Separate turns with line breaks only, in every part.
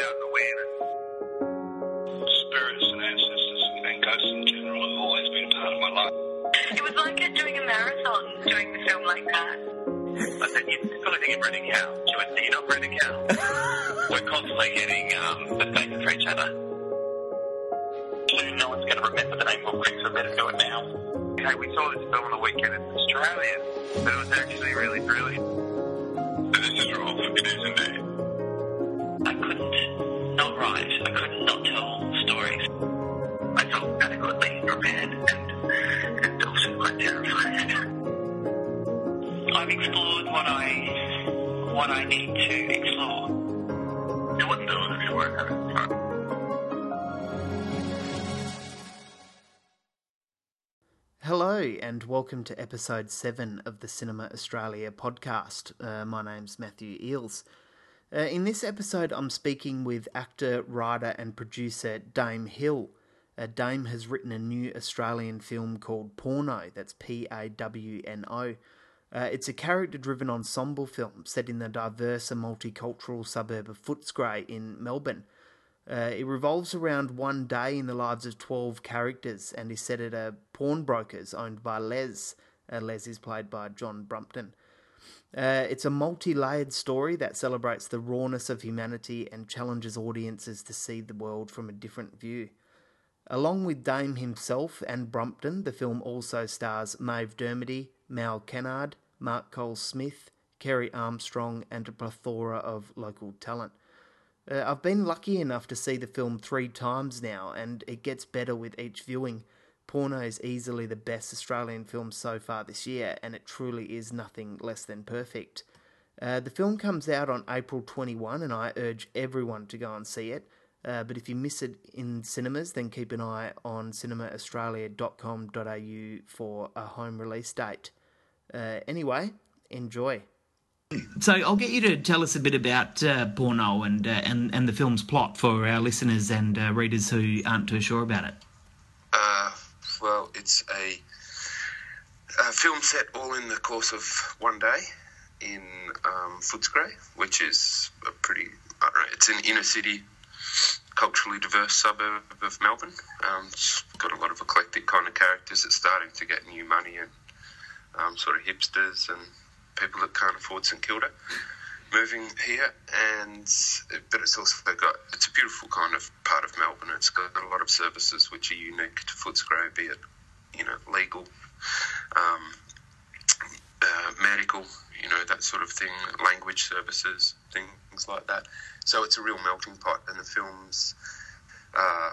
about awareness. Spirits and ancestors and ghosts in general have always been part of my life.
It was like doing a marathon, doing the film like that.
I said, you feel like you've read a cow. She went, you're not read a cow. We're constantly getting um, the faces for each other. Soon no one's going to remember the name of Quick, so better do it now. Hey, we saw this film on the weekend. in Australia, but it was actually really brilliant. This is wrong for news and I couldn't not tell stories. I felt adequately prepared and, and also quite terrified. I've explored what I what I need to explore. It if you weren't.
Hello, and welcome to episode 7 of the Cinema Australia podcast. Uh, my name's Matthew Eeles. Uh, in this episode, I'm speaking with actor, writer, and producer Dame Hill. Uh, Dame has written a new Australian film called Pawno, that's P A W N O. Uh, it's a character driven ensemble film set in the diverse and multicultural suburb of Footscray in Melbourne. Uh, it revolves around one day in the lives of 12 characters and is set at a pawnbroker's owned by Les. Uh, Les is played by John Brumpton. Uh, it's a multi layered story that celebrates the rawness of humanity and challenges audiences to see the world from a different view. Along with Dame himself and Brumpton, the film also stars Maeve Dermody, Mal Kennard, Mark Coles Smith, Kerry Armstrong, and a plethora of local talent. Uh, I've been lucky enough to see the film three times now, and it gets better with each viewing. Pawno is easily the best Australian film so far this year, and it truly is nothing less than perfect. Uh, the film comes out on April 21, and I urge everyone to go and see it. Uh, but if you miss it in cinemas, then keep an eye on cinemaaustralia.com.au for a home release date. Uh, anyway, enjoy.
So I'll get you to tell us a bit about uh, Pawno and, uh, and and the film's plot for our listeners and uh, readers who aren't too sure about it.
It's a, a film set all in the course of one day in um, Footscray, which is a pretty, I don't know, it's an inner city, culturally diverse suburb of Melbourne. Um, it's got a lot of eclectic kind of characters. It's starting to get new money and um, sort of hipsters and people that can't afford St Kilda moving here, and but it's also got it's a beautiful kind of part of Melbourne. It's got a lot of services which are unique to Footscray, be it you know legal, um, uh, medical, you know that sort of thing, language services, things like that. So it's a real melting pot, and the film's uh,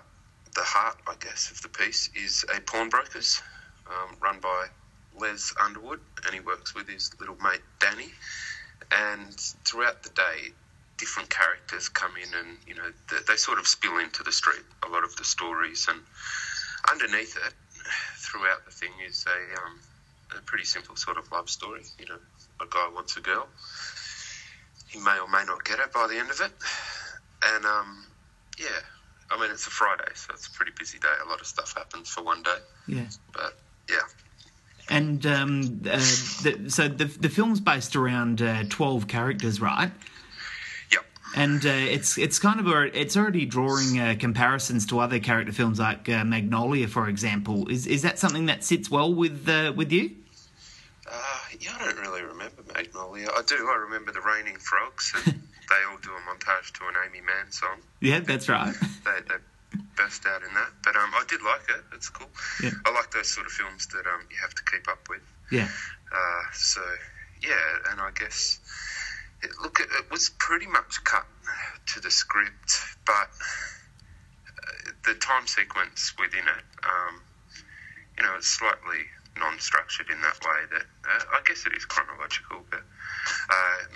the heart, I guess, of the piece is a pawnbrokers um, run by Les Underwood, and he works with his little mate Danny. And throughout the day, different characters come in, and you know they, they sort of spill into the street. A lot of the stories, and underneath it, throughout the thing, is a um, a pretty simple sort of love story. You know, a guy wants a girl. He may or may not get her by the end of it, and um, yeah, I mean it's a Friday, so it's a pretty busy day. A lot of stuff happens for one day.
Yeah.
But yeah.
And um, uh, the, so the the film's based around uh, twelve characters, right? And uh, it's it's kind of a, it's already drawing uh, comparisons to other character films like uh, Magnolia, for example. Is is that something that sits well with uh, with you?
Uh, yeah, I don't really remember Magnolia. I do. I remember the Raining Frogs. And they all do a montage to an Aimee Mann song.
Yeah, that's right.
They, they burst out in that. But um, I did like it. It's cool.
Yeah.
I like those sort of films that um, you have to keep up with.
yeah.
Uh, so yeah, and I guess it, look, it, it was pretty much cut to the script, but uh, the time sequence within it, um, you know, it's slightly non-structured in that way. That uh, I guess it is chronological, but um,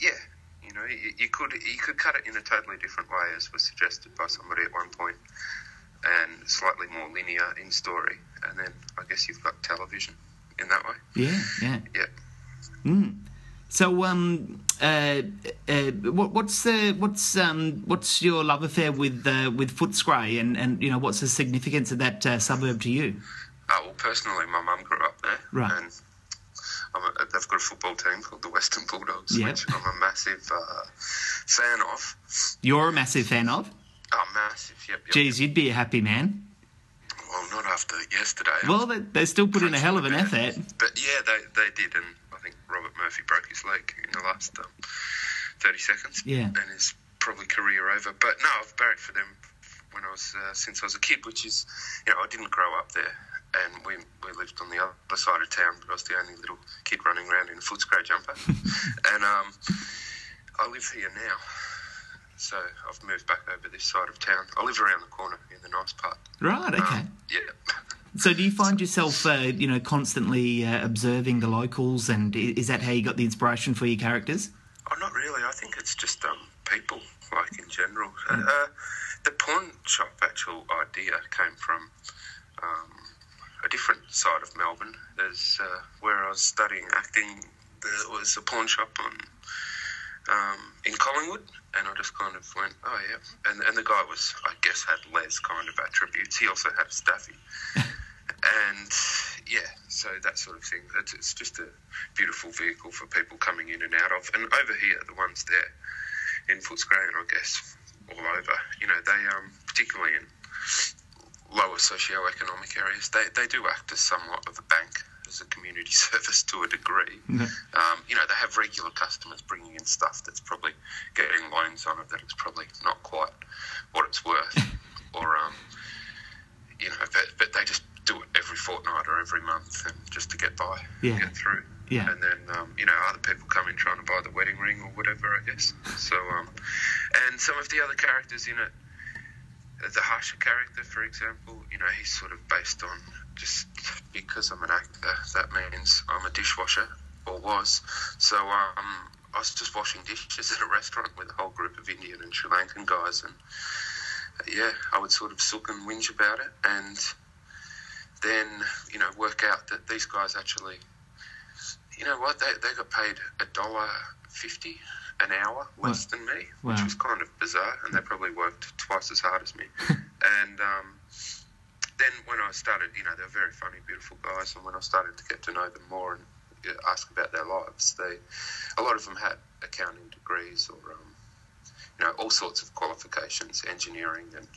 yeah, you know, you, you could you could cut it in a totally different way, as was suggested by somebody at one point, and slightly more linear in story, and then I guess you've got television in that way.
Yeah, yeah.
Yeah.
Mm. So, um, uh, uh, what, what's the what's um, what's your love affair with uh, with Footscray, and, and you know what's the significance of that uh, suburb to you?
Uh, well, personally, my mum grew up there,
Right.
and I'm a, they've got a football team called the Western Bulldogs,
Yep.
which I'm a massive uh, fan of.
You're a massive fan of.
Oh, massive! Yep. yep
Geez, you'd be a happy man.
Well, not after yesterday.
Well, they, they still put in a hell of an effort.
But yeah, they they did, and think Robert Murphy broke his leg in the last um, 30 seconds.
Yeah.
And is probably career over. But no, I've barracked for them when I was uh, since I was a kid, which is, you know, I didn't grow up there. And we, we lived on the other side of town, but I was the only little kid running around in a Footscray jumper. and um, I live here now. So I've moved back over this side of town. I live around the corner in the nice part.
Right. Okay.
Um, yeah.
So, do you find yourself, uh, you know, constantly uh, observing the locals, and is that how you got the inspiration for your characters?
Oh, not really. I think it's just um, people, like in general. Uh, uh, the pawn shop actual idea came from um, a different side of Melbourne. There's uh, where I was studying acting. There was a pawn shop on um, in Collingwood, and I just kind of went, oh yeah. And and the guy was, I guess, had Les kind of attributes. He also had staffy. and yeah, so that sort of thing. It's, it's just a beautiful vehicle for people coming in and out of. And over here, the ones there in Footscray, and I guess all over, you know, they um, particularly in lower socio-economic areas, they, they do act as somewhat of a bank, as a community service to a degree. Um, you know, they have regular customers bringing in stuff that's probably getting loans on it that it's probably not quite what it's worth, or um, you know, but, but they just do it every fortnight or every month, and just to get by,
Yeah.
get through.
Yeah.
And then um, you know, other people come in trying to buy the wedding ring or whatever, I guess. So, um, and some of the other characters in it, the Harsha character, for example, you know, he's sort of based on just because I'm an actor, that means I'm a dishwasher or was. So, um, I was just washing dishes at a restaurant with a whole group of Indian and Sri Lankan guys, and yeah, I would sort of sook and whinge about it, and then you know work out that these guys actually, you know what, they they got paid a dollar fifty an hour less than me, which
Wow.
was kind of bizarre, and they probably worked twice as hard as me. and um, then when I started, you know, they were very funny, beautiful guys, and when I started to get to know them more and ask about their lives, they a lot of them had accounting degrees or um, know all sorts of qualifications, engineering, and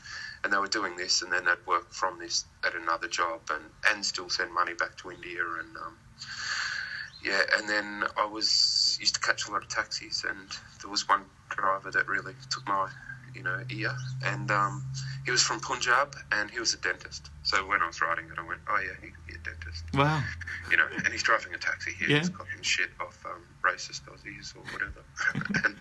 and they were doing this, and then they'd work from this at another job, and and still send money back to India, and um, yeah, and then I was used to catch a lot of taxis, and there was one driver that really took my you know ear, and um, he was from Punjab, and he was a dentist. So when I was writing it, I went, oh yeah, he could be a dentist
Wow.
you know, and he's driving a taxi. Here, he's
Yeah.
just copying shit off um, racist Aussies or whatever. and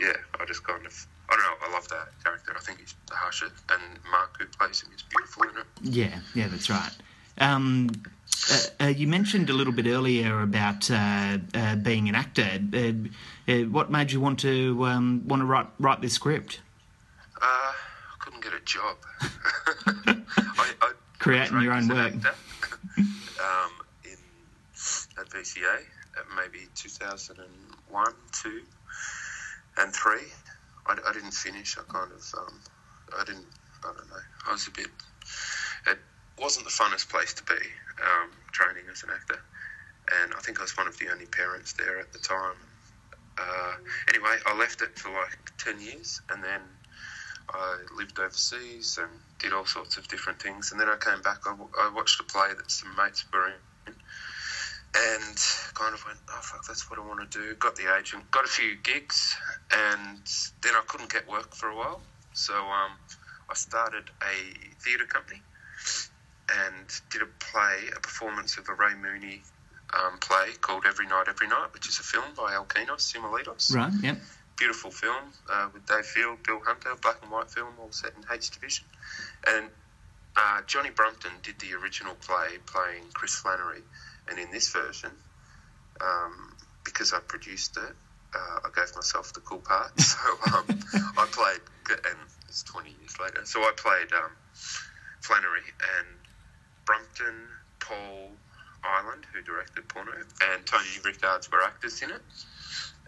yeah, I just kind of, I don't know, I love that character. I think he's Harsha and Mark who plays him is beautiful in it.
Yeah, yeah, that's right. Um, uh, uh, you mentioned a little bit earlier about uh, uh, being an actor. Uh, uh, what made you want to um, want to write write this script?
Uh, I couldn't get a job. I, I
Creating your own work.
actor, um, in at VCA at maybe 2001, 2, and 3. I, I didn't finish. I kind of, um, I didn't, I don't know. I was a bit, it wasn't the funnest place to be um, training as an actor. And I think I was one of the only parents there at the time. Uh, anyway, I left it for like 10 years and then I lived overseas and did all sorts of different things. And then I came back. I, w- I watched a play that some mates were in, and kind of went, "Oh fuck, that's what I want to do." Got the agent, got a few gigs, and then I couldn't get work for a while. So um, I started a theatre company and did a play, a performance of a Ray Mooney um, play called Every Night, Every Night, which is a film by Alkinos Tsilimidos
Right. Yep.
Beautiful film uh, with Dave Field, Bill Hunter, black and white film, all set in H Division. And uh, Johnny Brumpton did the original play playing Chris Flannery, and in this version, um, because I produced it, uh, I gave myself the cool part. So um, I played, and it's 20 years later. So I played um, Flannery and Brumpton, Paul Ireland, who directed Pawno, and Tony Rickards were actors in it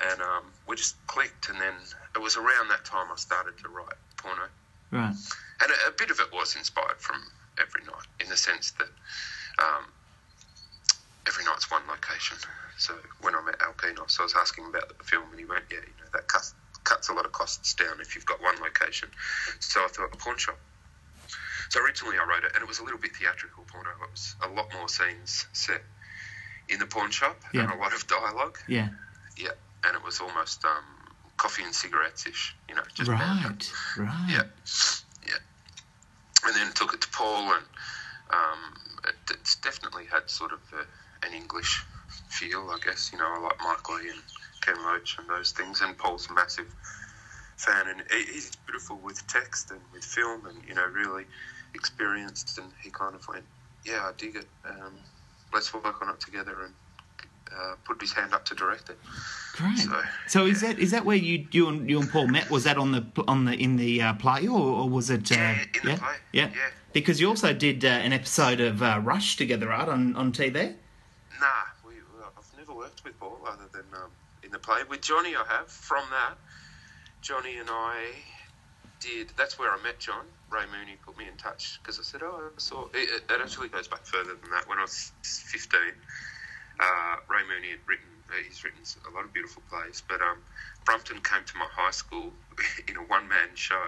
and um, we just clicked. And then it was around that time I started to write Pawno,
Right.
and a, a bit of it was inspired from Every Night, in the sense that um, every night's one location. So when I met Alkinos, I was asking about the film, and he went, "Yeah, you know that cuts cuts a lot of costs down if you've got one location." So I thought a pawn shop. So originally I wrote it, and it was a little bit theatrical Pawno. It was a lot more scenes set in the pawn shop
Yeah.
and a lot of dialogue.
Yeah.
Yeah, and it was almost um, coffee and cigarettes ish, you know, just.
Right. Right.
Yeah, yeah. And then took it to Paul, and um, it, it's definitely had sort of a, an English feel, I guess. You know, I like Mike Leigh and Ken Loach and those things, and Paul's a massive fan, and he, he's beautiful with text and with film, and you know, really experienced. And he kind of went, "Yeah, I dig it. Um, let's work on it together." And uh, put his hand up to direct it.
Great.
So,
So is
yeah.
that is that where you you and you and Paul met? Was that on the on the in the uh, play or, or was it? Uh,
Yeah, in the
yeah?
play.
Yeah.
Yeah.
Because you also did uh, an episode of uh, Rush together, right, on on TV.
Nah, we, I've never worked with Paul other than um, in the play. With Johnny, I have. From that, Johnny and I did. That's where I met John. Ray Mooney put me in touch because I said, "Oh, I saw." It, it, it actually goes back further than that. When I was fifteen, uh, Ray Mooney had written. uh, He's written a lot of beautiful plays, but um, Brumpton came to my high school in a one-man show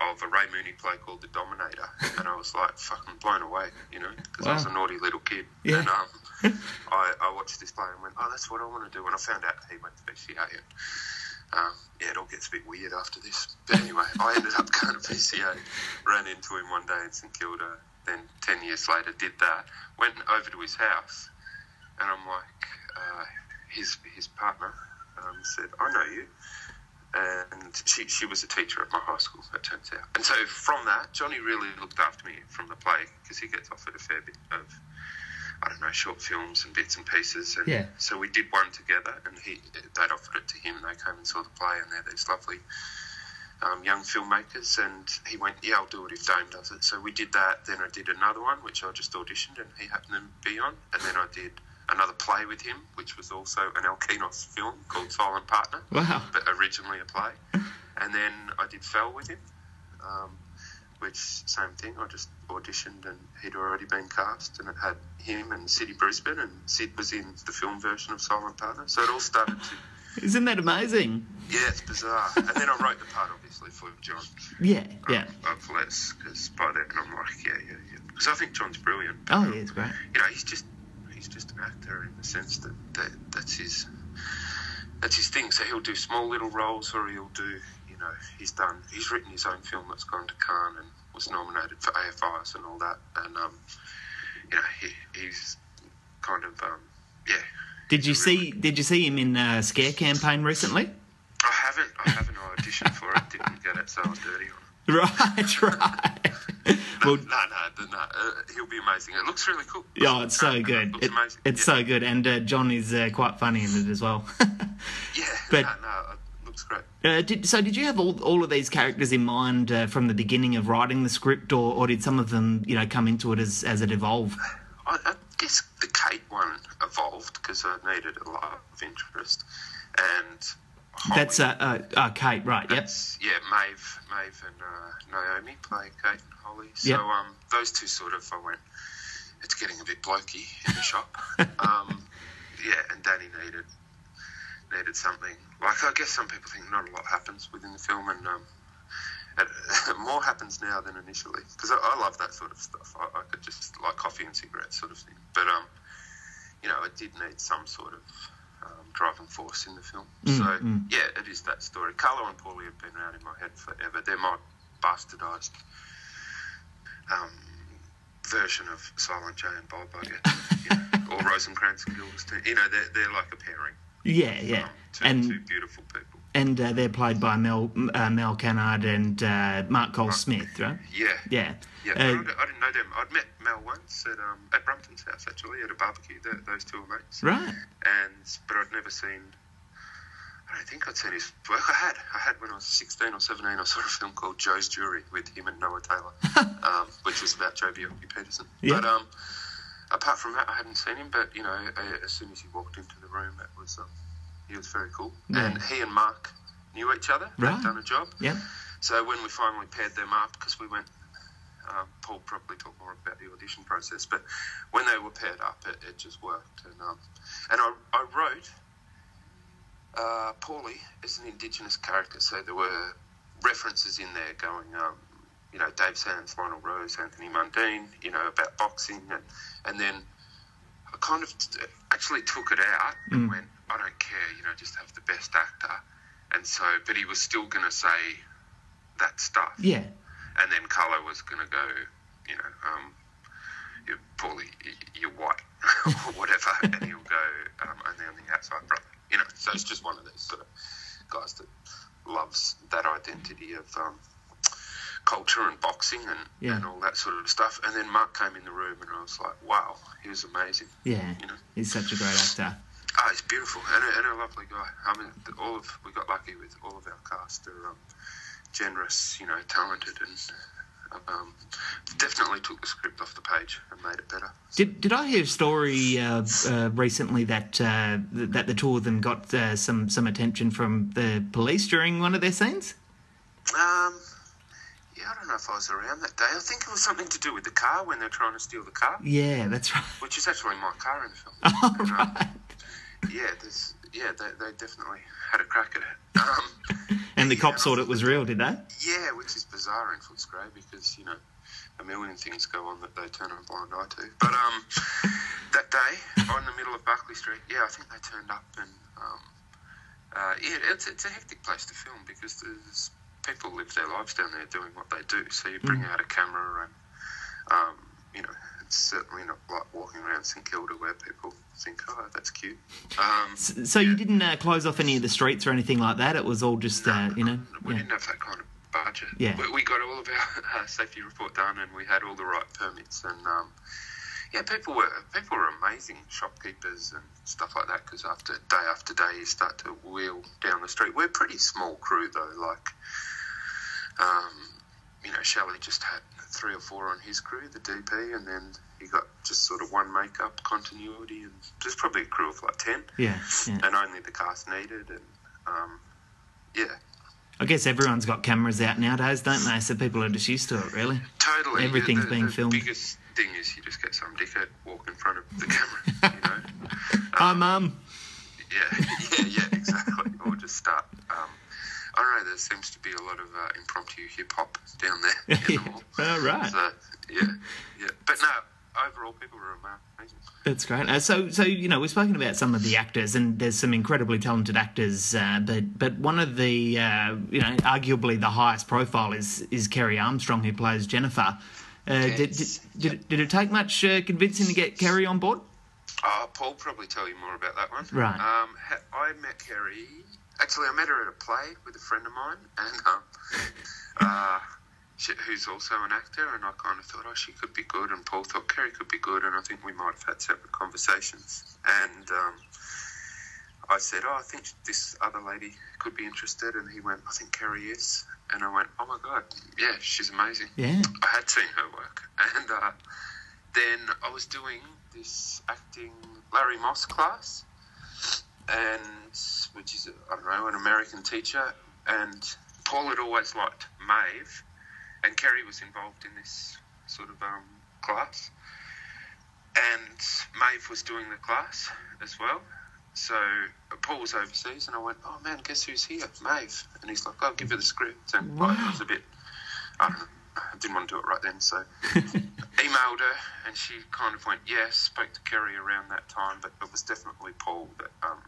of a Ray Mooney play called The Dominator, and I was like fucking blown away, you know, because I was a naughty little kid.
Yeah.
And um, I, I watched this play and went, oh, that's what I want to do. And I found out he went to VCA. And, um, yeah, it all gets a bit weird after this. But anyway, I ended up going to VCA, ran into him one day in St Kilda. Then 10 years later, did that. Went over to his house, and I'm like, uh, his, his partner um, said, I know you. And she, she was a teacher at my high school, it turns out. And so from that, Johnny really looked after me from the play because he gets offered a fair bit of I don't know, short films and bits and pieces. And
Yeah.
so we did one together, and he they'd offered it to him. And they came and saw the play, and they're these lovely um, young filmmakers. And he went, "Yeah, I'll do it if Dame does it." So we did that. Then I did another one, which I just auditioned, and he happened to be on. And then I did another play with him, which was also an Alkinos film called Silent Partner
Wow.
but originally a play. And then I did Fell with him, um, which same thing. I just auditioned and he'd already been cast, and it had him and Sidney Brisbane, and Sid was in the film version of Silent Partner. So it all started to
Isn't that amazing?
yeah, it's bizarre. and then I wrote the part obviously for John.
Yeah. Yeah.
um, Of Les, because by then I'm like, yeah, yeah, yeah. Because I think John's brilliant.
Oh, yeah, it's great.
you know, he's just he's just an actor in the sense that, that that's his that's his thing. So he'll do small little roles, or he'll do you know he's done he's written his own film that's gone to Cannes and was nominated for AFIs and all that. And um, you know he, he's kind of um, yeah.
Did you see Did you see him in uh, Scare Campaign recently?
I haven't I haven't auditioned for it. Didn't get it, so I was dirty on it.
Right. Right.
No,
well,
no, no, no, uh, he'll be amazing. It looks really cool.
yeah, it's so good.
It looks
It-
amazing.
it's
yeah.
so good, and uh, John is uh, quite funny in it as well.
Yeah,
but-
no, no, it looks great.
Uh, did, so, did you have all, all of these characters in mind uh, from the beginning of writing the script, or, or did some of them, you know, come into it as, as it evolved?
I, I guess the Kate one evolved because I needed a lot of interest, and
That's uh, uh, uh, Kate, right? Yep.
yeah, Maeve, Maeve and uh, Naomi play Kate and Holly. So
Yep.
um, those two sort of, I went, it's getting a bit blokey in the shop. um, yeah, and Danny needed needed something. Like I guess some people think not a lot happens within the film, and um, it, more happens now than initially because I, I love that sort of stuff. I, I could just like coffee and cigarettes sort of thing. But um, you know, it did need some sort of driving force in the film. so yeah, it is that story. Carlo and Paulie have been around in my head forever. They're my bastardized um, version of Silent J and Bob, I guess. you know, or Rosencrantz and Guildenstern. You know, they're, they're like a pairing.
Yeah, yeah.
Um, two,
And
two beautiful people.
And uh, they're played by Mel uh, Mel Kennard and uh, Mark Coles Smith, right?
Yeah.
Yeah.
Yeah,
Uh,
I, didn't, I didn't know them. I'd met Mel once at um, at Brumpton's house actually at a barbecue. Th those two are mates.
right.
And but I'd never seen. I don't think I'd seen his work. I had. I had when I was sixteen or seventeen. I saw a film called Joh's Jury with him and Noah Taylor, um, which was about Joh Bjelke-Petersen.
Yeah.
But um, apart from that, I hadn't seen him. But you know, uh, as soon as he walked into the room, it was um, he was very cool. And he and Mark knew each other.
Right.
They'd done a job.
Yeah.
So when we finally paired them up, because we went Um, Paul probably talked more about the audition process, but when they were paired up, it, it just worked. And um, and I, I wrote uh, Paulie is an Indigenous character, so there were references in there going, um, you know, Dave Sands, Lionel Rose, Anthony Mundine, you know, about boxing, and and then I kind of t- actually took it out and went, I don't care, you know, just have the best actor, and so, but he was still going to say that stuff,
Yeah.
and then Carlo was going to go, you know, um, you're Paulie, y- you're white, or whatever, and he'll go, um, and then the outside brother, you know. So it's just one of these sort of guys that loves that identity of um, culture and boxing and,
Yeah.
and all that sort of stuff. And then Mark came in the room, and I was like, wow, he was amazing.
Yeah.
You know.
He's such a great actor.
Oh, he's beautiful and a, and a lovely guy. I mean, all of we got lucky with all of our cast are um, generous, you know, talented, and um, definitely took the script off the page and made it better.
Did did I hear a story uh, uh, recently that uh, that the two of them got uh, some some attention from the police during one of their scenes?
Um, yeah, I don't know if I was around that day. I think it was something to do with the car when they're trying to steal the car,
Yeah, that's right.
which is actually my car in the film.
Oh,
And, um,
right.
Yeah, there's, yeah, they, they definitely had a crack at it. Um,
And the
yeah,
cops thought it was real, did they?
Yeah, which is bizarre in Footscray because you know a million things go on that they turn a blind eye to. But um, that day on the middle of Buckley Street, yeah, I think they turned up and um, uh, yeah, it's it's a hectic place to film because there's people live their lives down there doing what they do. So you bring out a camera and um, you know it's certainly not like walking around St Kilda where people think, oh, that's cute. Um,
S- So you didn't uh, close off any of the streets or anything like that. It was all just uh, you know.
We
Yeah.
didn't have that kind of budget.
Yeah.
We, we got all of our uh, safety report done, and we had all the right permits, and um, yeah, people were people were amazing shopkeepers and stuff like that. Because after day after day, you start to wheel down the street. We're a pretty small crew though. Like, um, you know, Shelley just had three or four on his crew, the DP, and then he got just sort of one makeup continuity, and just probably a crew of like ten,
Yeah, yeah.
and only the cast needed, and um, yeah.
I guess everyone's got cameras out nowadays, don't they? So people are just used to it, really.
Totally.
Everything's
the,
being
the
filmed.
biggest thing is you just get some dickhead walk in front of the camera, you know?
Hi, mum.
Yeah, yeah, yeah, exactly. or just start. Um, I don't know, there seems to be a lot of uh, impromptu hip hop down there in the mall.
All right.
So, yeah, yeah. But no, overall, people were amazing.
That's great. Uh, so, so you know, we've spoken about some of the actors, and there's some incredibly talented actors. Uh, but, but one of the, uh, you know, arguably the highest profile is is Kerry Armstrong, who plays Jennifer. Uh, did, did,
Yes.
did, it, did it take much uh, convincing to get Kerry on board?
Uh, Paul probably tell you more about that one.
Right.
Um, I met Kerry. Actually, I met her at a play with a friend of mine, and um, uh, she, who's also an actor. And I kind of thought, oh, she could be good. And Paul thought Kerry could be good. And I think we might have had separate conversations. And um, I said, oh, I think this other lady could be interested. And he went, I think Kerry is. And I went, oh my god, yeah, she's amazing.
Yeah.
I had seen her work, and uh, then I was doing this acting Larry Moss class, and which is I don't know an American teacher, and Paul had always liked Maeve, and Kerry was involved in this sort of um, class, and Maeve was doing the class as well. So Paul was overseas, and I went, "Oh man, guess who's here? Maeve." And he's like, "I'll give her the script." And like, it was a bit, I know, I didn't want to do it right then, so emailed her, and she kind of went, "Yes." Spoke to Kerry around that time, but it was definitely Paul that, um,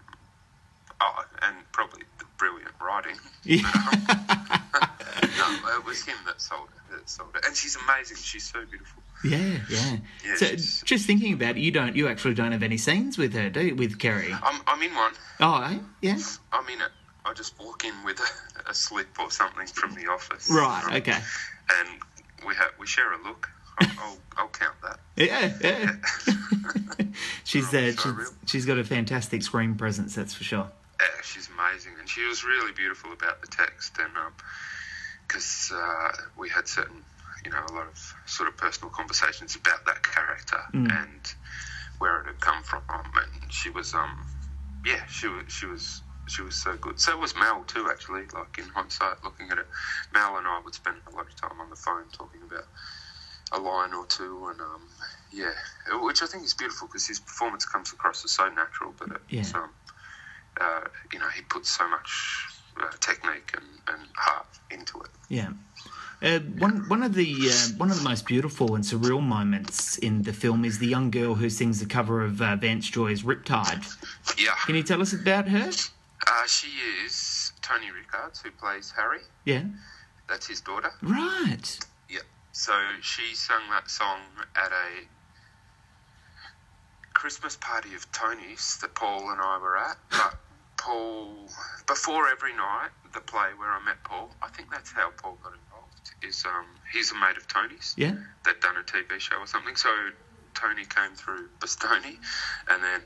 oh, and probably the brilliant writing.
Yeah.
no, it was him that sold it. That sold it, and she's amazing. She's so beautiful.
Yeah, yeah.
Yeah,
so, just thinking about it, you don't, you actually don't have any scenes with her, do you? With Kerry?
I'm, I'm in one.
Oh, yeah.
I'm in it. I just walk in with a, a slip or something from the office.
Right. Okay.
And we have we share a look. I'll, I'll, I'll count that.
Yeah, yeah. she's uh,
Oh,
she's, she's got a fantastic screen presence, that's for sure.
She's amazing, and she was really beautiful about the text, and because uh, we had certain, you know, a lot of sort of personal conversations about that character and where it had come from, and she was, um, yeah, she was, she was. She was so good. So was Mel too, actually. Like in hindsight, looking at it, Mel and I would spend a lot of time on the phone talking about a line or two, and um, yeah, which I think is beautiful because his performance comes across as so natural, but it's,
Yeah.
um, uh, you know, he puts so much uh, technique and, and heart into it.
Yeah. Uh, one one of the uh, one of the most beautiful and surreal moments in the film is the young girl who sings the cover of uh, Vance Joy's "Riptide."
Yeah,
Can you tell us about her?
uh, she is Tony Rickards, who plays Harry.
Yeah.
That's his daughter.
Right.
Yeah. So she sang that song at a Christmas party of Tony's that Paul and I were at. But Paul, before every night, the play where I met Paul, I think that's how Paul got involved. Is um, he's a mate of Tony's.
Yeah.
They'd done a TV show or something. So Tony came through Bastoni, and then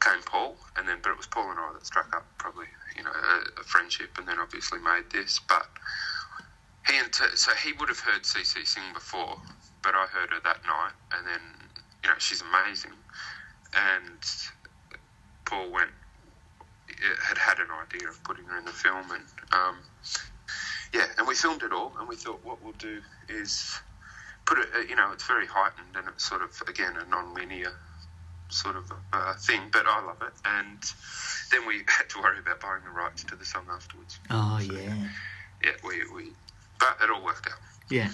came Paul, and then but it was Paul and I that struck up probably you know a, a friendship, and then obviously made this. But he and t- so he would have heard CC sing before, but I heard her that night, and then you know she's amazing, and Paul went had had an idea of putting her in the film, and um, yeah, and we filmed it all, and we thought what we'll do is put it, uh, you know, it's very heightened, and it's sort of again a non-linear sort of uh, thing, but I love it, and then we had to worry about buying the rights to the song afterwards.
Oh yeah.
Yeah, we, we but it all worked out.
Yeah.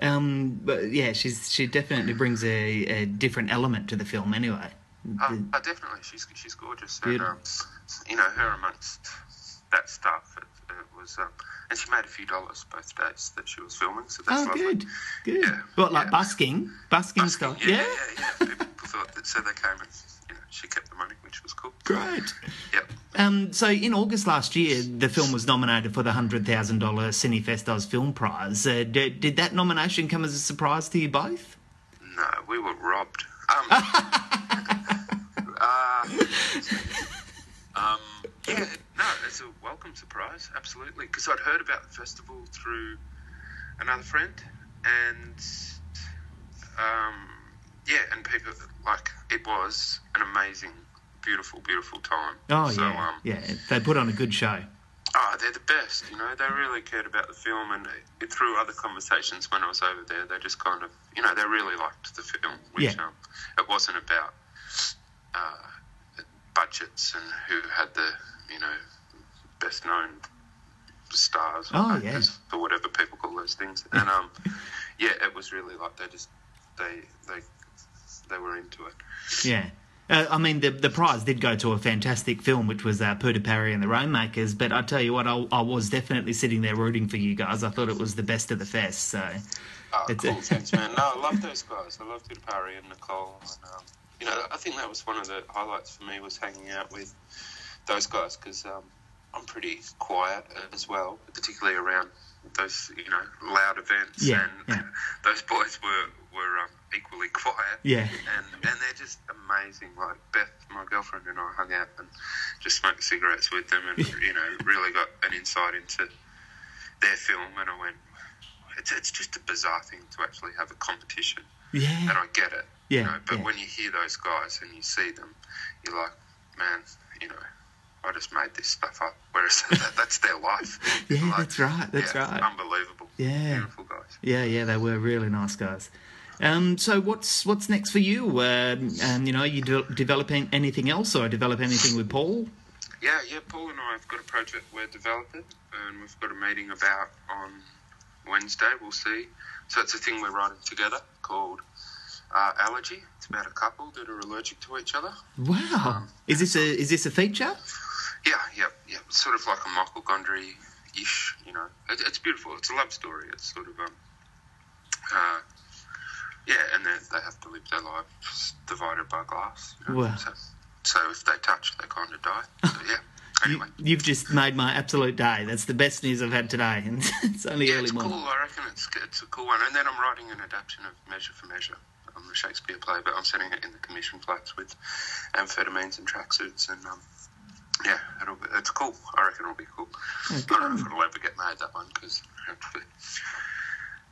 Um, but yeah, she's she definitely brings a, a different element to the film anyway.
Uh, uh, definitely, she's she's gorgeous, and um, you know her amongst that stuff. It, it was, um, and she made a few dollars both days that she was filming, so that's
Oh,
lovely.
good, good.
Yeah,
What like
yeah.
busking, busking,
Busking,
stuff?
yeah,
Yeah,
yeah, yeah. People thought that, so they came and you know she kept the money, which was cool.
great.
Yep.
Um, so in August last year, the film was nominated for the hundred thousand dollar Cinefest Oz Film Prize. Uh, did, did that nomination come as a surprise to you both?
No, we were robbed. Um, uh, um, yeah, no, it's a welcome surprise, absolutely. Because I'd heard about the festival through another friend, and um, yeah, and people like it was an amazing, beautiful, beautiful time.
Oh
so,
yeah,
Um,
yeah. They put on a good show.
Oh, they're the best. You know, they really cared about the film, and it, through other conversations when I was over there, they just kind of, you know, they really liked the film. Which
Yeah.
um, it wasn't about uh, budgets and who had the, you know, best known stars or
Oh,
actors or whatever people call those things. And um, yeah, it was really like they just they they they were into it.
Yeah. Uh, I mean, the the prize did go to a fantastic film, which was uh, Putuparri and the Rainmakers. But I tell you what, I, I was definitely sitting there rooting for you guys. I thought it was the best of the fest. So,
Oh, cool, thanks, man. No, I love those guys. I love Putuparri and Nicole. And, um, you know, I think that was one of the highlights for me was hanging out with those guys because um, I'm pretty quiet as well, particularly around those, you know, loud events.
Yeah,
and
yeah.
those boys were were um, equally quiet.
Yeah.
and and they're just amazing. Like Beth, my girlfriend, and I hung out and just smoked cigarettes with them, and you know, really got an insight into their film. And I went, it's it's just a bizarre thing to actually have a competition, and I get it.
Yeah,
You know, but
yeah.
when you hear those guys and you see them, you're like, man, you know. I just made this stuff up, whereas that, that's their life.
Yeah,
Like,
that's right, that's
yeah,
right.
Unbelievable.
Yeah.
Beautiful guys.
yeah, yeah. They were really nice guys. Um, so what's what's next for you? Um, um, you know, you de- developing anything else, or develop anything with Paul?
Yeah, yeah. Paul and I have got a project we're developing, and we've got a meeting about on Wednesday. We'll see. So it's a thing we're writing together called uh, Allergy. It's about a couple that are allergic to each other.
Wow, is this a is this a feature?
Yeah, yeah, yeah. It's sort of like a Michel Gondry ish. You know, it, it's beautiful. It's a love story. It's sort of um, uh, yeah, and then they have to live their lives divided by glass. You know?
Wow.
So, so if they touch, they kind of die. So, yeah.
You,
Anyway.
you've just made my absolute day. That's the best news I've had today, and it's only
Yeah,
early
it's
morning.
cool. I reckon it's it's a cool one. And then I'm writing an adaptation of Measure for Measure, um, the Shakespeare play, but I'm setting it in the commission flats with amphetamines and tracksuits, and um, yeah, it'll be, it's cool. I reckon it'll be cool. I don't know if it'll ever get made that one because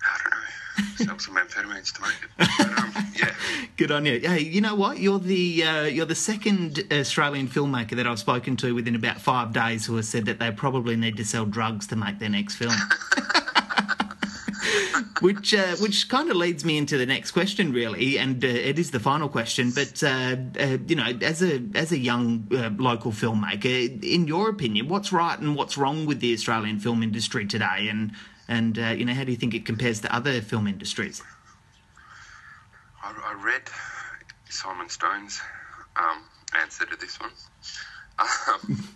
I don't know, sell some amphetamines to make it. Um, yeah,
Good on you. Hey, you know what? You're the uh, you're the second Australian filmmaker that I've spoken to within about five days who has said that they probably need to sell drugs to make their next film. which uh, which kind of leads me into the next question, really, and uh, it is the final question. But uh, uh, you know, as a as a young uh, local filmmaker, in your opinion, what's right and what's wrong with the Australian film industry today, and and uh, you know, how do you think it compares to other film industries?
I, I read Simon Stone's um, answer to this one. Um,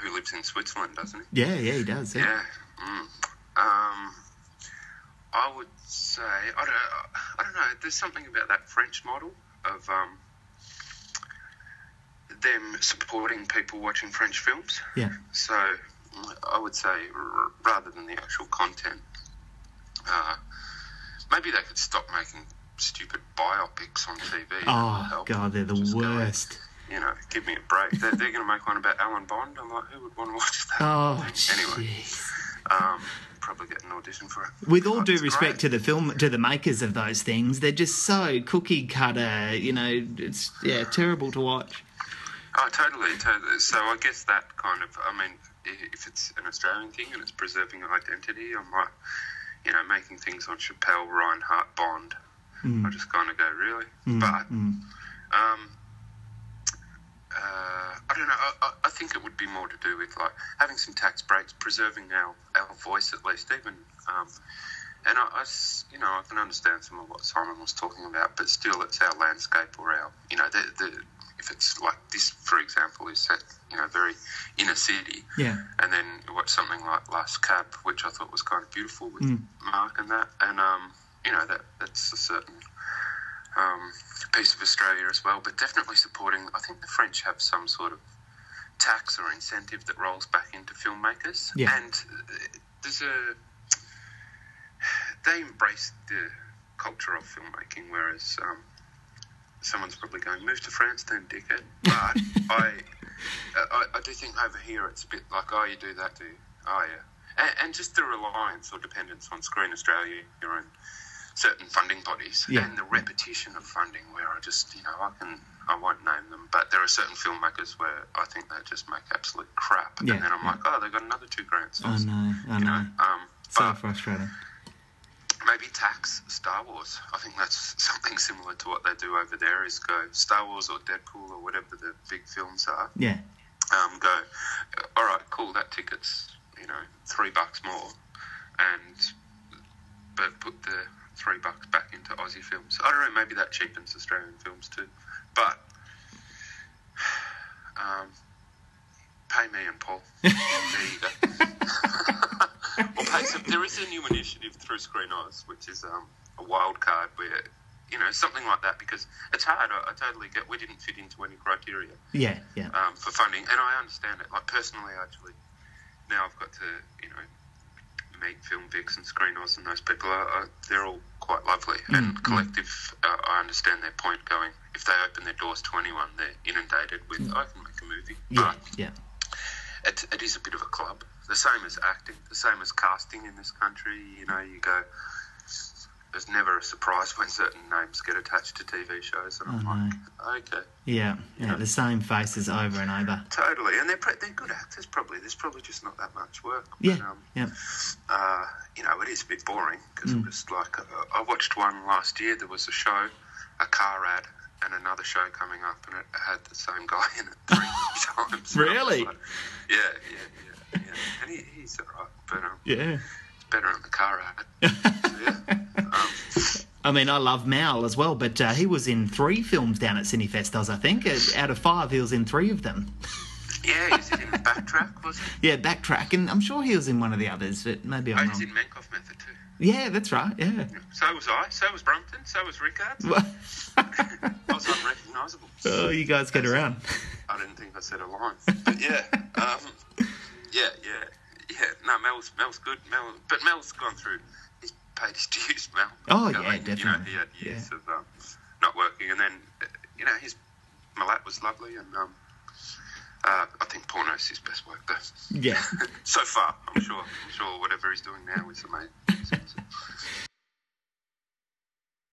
who lives in Switzerland, doesn't he?
Yeah, yeah, he does. Yeah.
Yeah. Mm. Um, I would say I don't. I don't know. There's something about that French model of um, them supporting people watching French films.
Yeah.
So I would say r- rather than the actual content, uh, maybe they could stop making stupid biopics on TV.
Oh. God, they're the
Just go,
worst.
you know, give me a break. They're, they're going to make one about Alan Bond. I'm like, who would want to watch that?
Oh,
Anyway. Um, probably get an audition for it.
With all
Oh,
due respect
great.
to the film, to the makers of those things, they're just so cookie cutter. You know, it's yeah, terrible to watch.
Oh, totally, totally. So I guess that kind of, I mean, if it's an Australian thing and it's preserving identity, I'm like, you know, making things on Chappelle, Rinehart, Bond. I just kind of go, really? but, um, uh, I don't know. I, I, I think it would be more to do with like having some tax breaks, preserving our, our voice at least, even. Um, and I, you know, I can understand some of what Simon was talking about, but still, it's our landscape or our, you know, the, the if it's like this, for example, is set, you know, very inner city,
Yeah,
and then you watch something like Last Cab, which I thought was kind of beautiful with Mark and that, and um, you know, that that's a certain um, piece of Australia as well, but definitely supporting. I think the French have some sort of tax or incentive that rolls back into filmmakers,
Yeah.
and uh, there's a they embrace the culture of filmmaking, whereas um, someone's probably going move to France then, dickhead. But I, I I do think over here it's a bit like oh you do that do you? oh yeah, and, and just the reliance or dependence on Screen Australia your own certain funding bodies
Yeah.
and the repetition of funding where I just you know I can I won't name them, but there are certain filmmakers where I think they just make absolute crap,
Yeah,
and then I'm
yeah.
like oh they've got another two grants.
I know, I
You
know.
know, um,
So
but
frustrating.
Maybe tax Star Wars. I think that's something similar to what they do over there. Is go Star Wars or Deadpool or whatever the big films are.
Yeah,
Um, go, all right, cool. That ticket's you know three bucks more, and but put the three bucks back into Aussie films. I don't know. Maybe that cheapens Australian films too, but. Um, pay me and Paul. there you go. well, pay some, there is a new initiative through Screen Oz, which is um, a wild card where, you know, something like that, because it's hard. I, I totally get we didn't fit into any criteria
yeah, yeah.
um, for funding, and I understand it. Like, personally, actually, now I've got to, you know, meet Film Vix and Screen Oz and those people. Are, are, they're all quite lovely. And Collective, uh, I understand their point going, if they open their doors to anyone, they're inundated with, I can make a movie.
Yeah,
But
yeah.
it, it is a bit of a club. The same as acting, the same as casting in this country. You know, you go. There's never a surprise when certain names get attached to TV shows, and I'm like, okay,
Yeah, yeah, the same faces over and over.
totally. And they're pre- they're good actors. Probably there's probably just not that much work.
Yeah,
But, um,
yeah.
uh, you know, it is a bit boring because
Mm.
I'm just like, uh, I watched one last year. There was a show, a car ad, and another show coming up, and it had the same guy in it three times. I
Really?
yeah, yeah, yeah, yeah. And he, he's alright, but um,
Yeah.
it's better in the car. So, yeah. Um,
I mean, I love Mal as well, but uh, he was in three films down at Cinefest, Oz, I think. Out of five, he was in three of them.
yeah, he's in Backtrack, was he?
Yeah, backtrack, and I'm sure he was in one of the others, but maybe
Oh,
I'm
he's
wrong.
in Menkoff Method too.
Yeah, that's right. Yeah.
So was I. So was Brumpton. So was Rickard. I was unrecognisable.
oh, you guys get around.
I didn't think I said a line. But yeah, um, yeah, yeah, yeah. No, Mel's Mel's good. Mel, but Mel's gone through. He's paid his dues, Mel.
Oh,
You know,
yeah,
like, You know, he had years
Yeah.
of um, not working, and then uh, you know his Malat was lovely, and um, uh, I think Pawno's his best work, though.
Yeah.
so far, I'm sure. I'm sure whatever he's doing now is amazing.